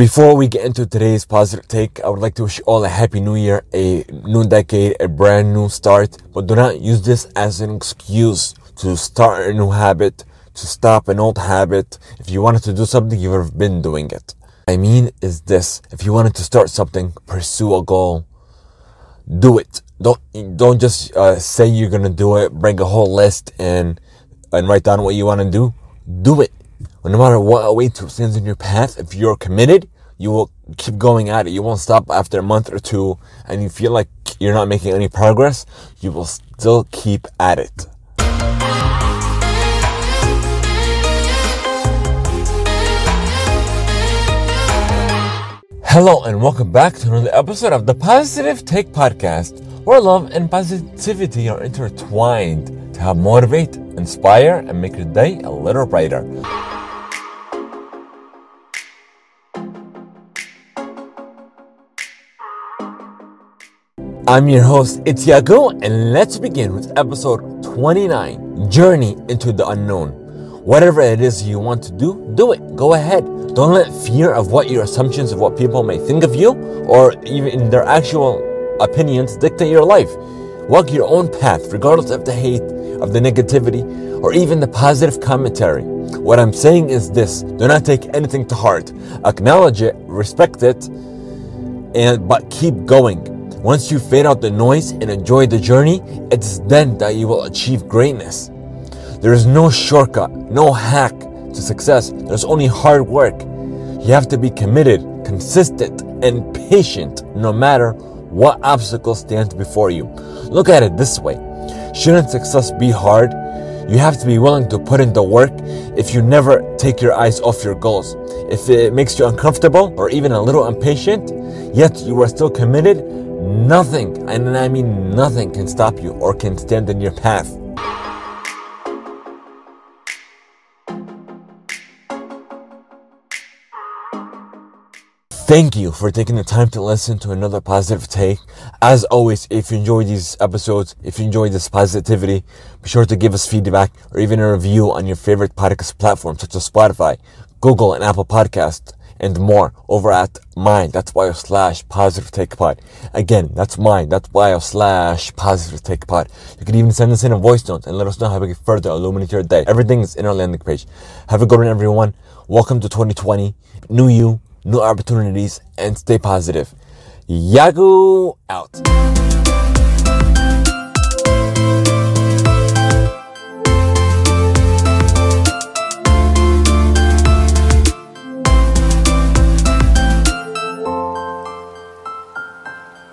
Before we get into today's positive take, I would like to wish you all a happy new year, a new decade, a brand new start. But do not use this as an excuse to start a new habit, to stop an old habit. If you wanted to do something, you would have been doing it. I mean is this. If you wanted to start something, pursue a goal. Do it. Don't, don't just uh, say you're gonna do it, bring a whole list and, and write down what you wanna do. Do it no matter what weight stands in your path, if you're committed, you will keep going at it. You won't stop after a month or two and you feel like you're not making any progress. You will still keep at it. Hello and welcome back to another episode of the Positive Take Podcast, where love and positivity are intertwined to help motivate, inspire, and make your day a little brighter. I'm your host, Itiago, and let's begin with episode 29 Journey into the Unknown. Whatever it is you want to do, do it. Go ahead. Don't let fear of what your assumptions of what people may think of you or even their actual opinions dictate your life. Walk your own path, regardless of the hate, of the negativity, or even the positive commentary. What I'm saying is this do not take anything to heart. Acknowledge it, respect it, and but keep going. Once you fade out the noise and enjoy the journey, it's then that you will achieve greatness. There is no shortcut, no hack to success. There's only hard work. You have to be committed, consistent, and patient no matter what obstacle stands before you. Look at it this way. Shouldn't success be hard? You have to be willing to put in the work if you never take your eyes off your goals. If it makes you uncomfortable or even a little impatient, yet you are still committed, Nothing, and I mean nothing, can stop you or can stand in your path. Thank you for taking the time to listen to another positive take. As always, if you enjoy these episodes, if you enjoy this positivity, be sure to give us feedback or even a review on your favorite podcast platform such as Spotify, Google, and Apple Podcast and more over at mine. That's bio slash positive take pod. Again, that's mine. That's bio slash positive take pod. You can even send us in a voice note and let us know how we can further illuminate your day. Everything is in our landing page. Have a good one, everyone. Welcome to 2020. New you, new opportunities, and stay positive. Yagu out.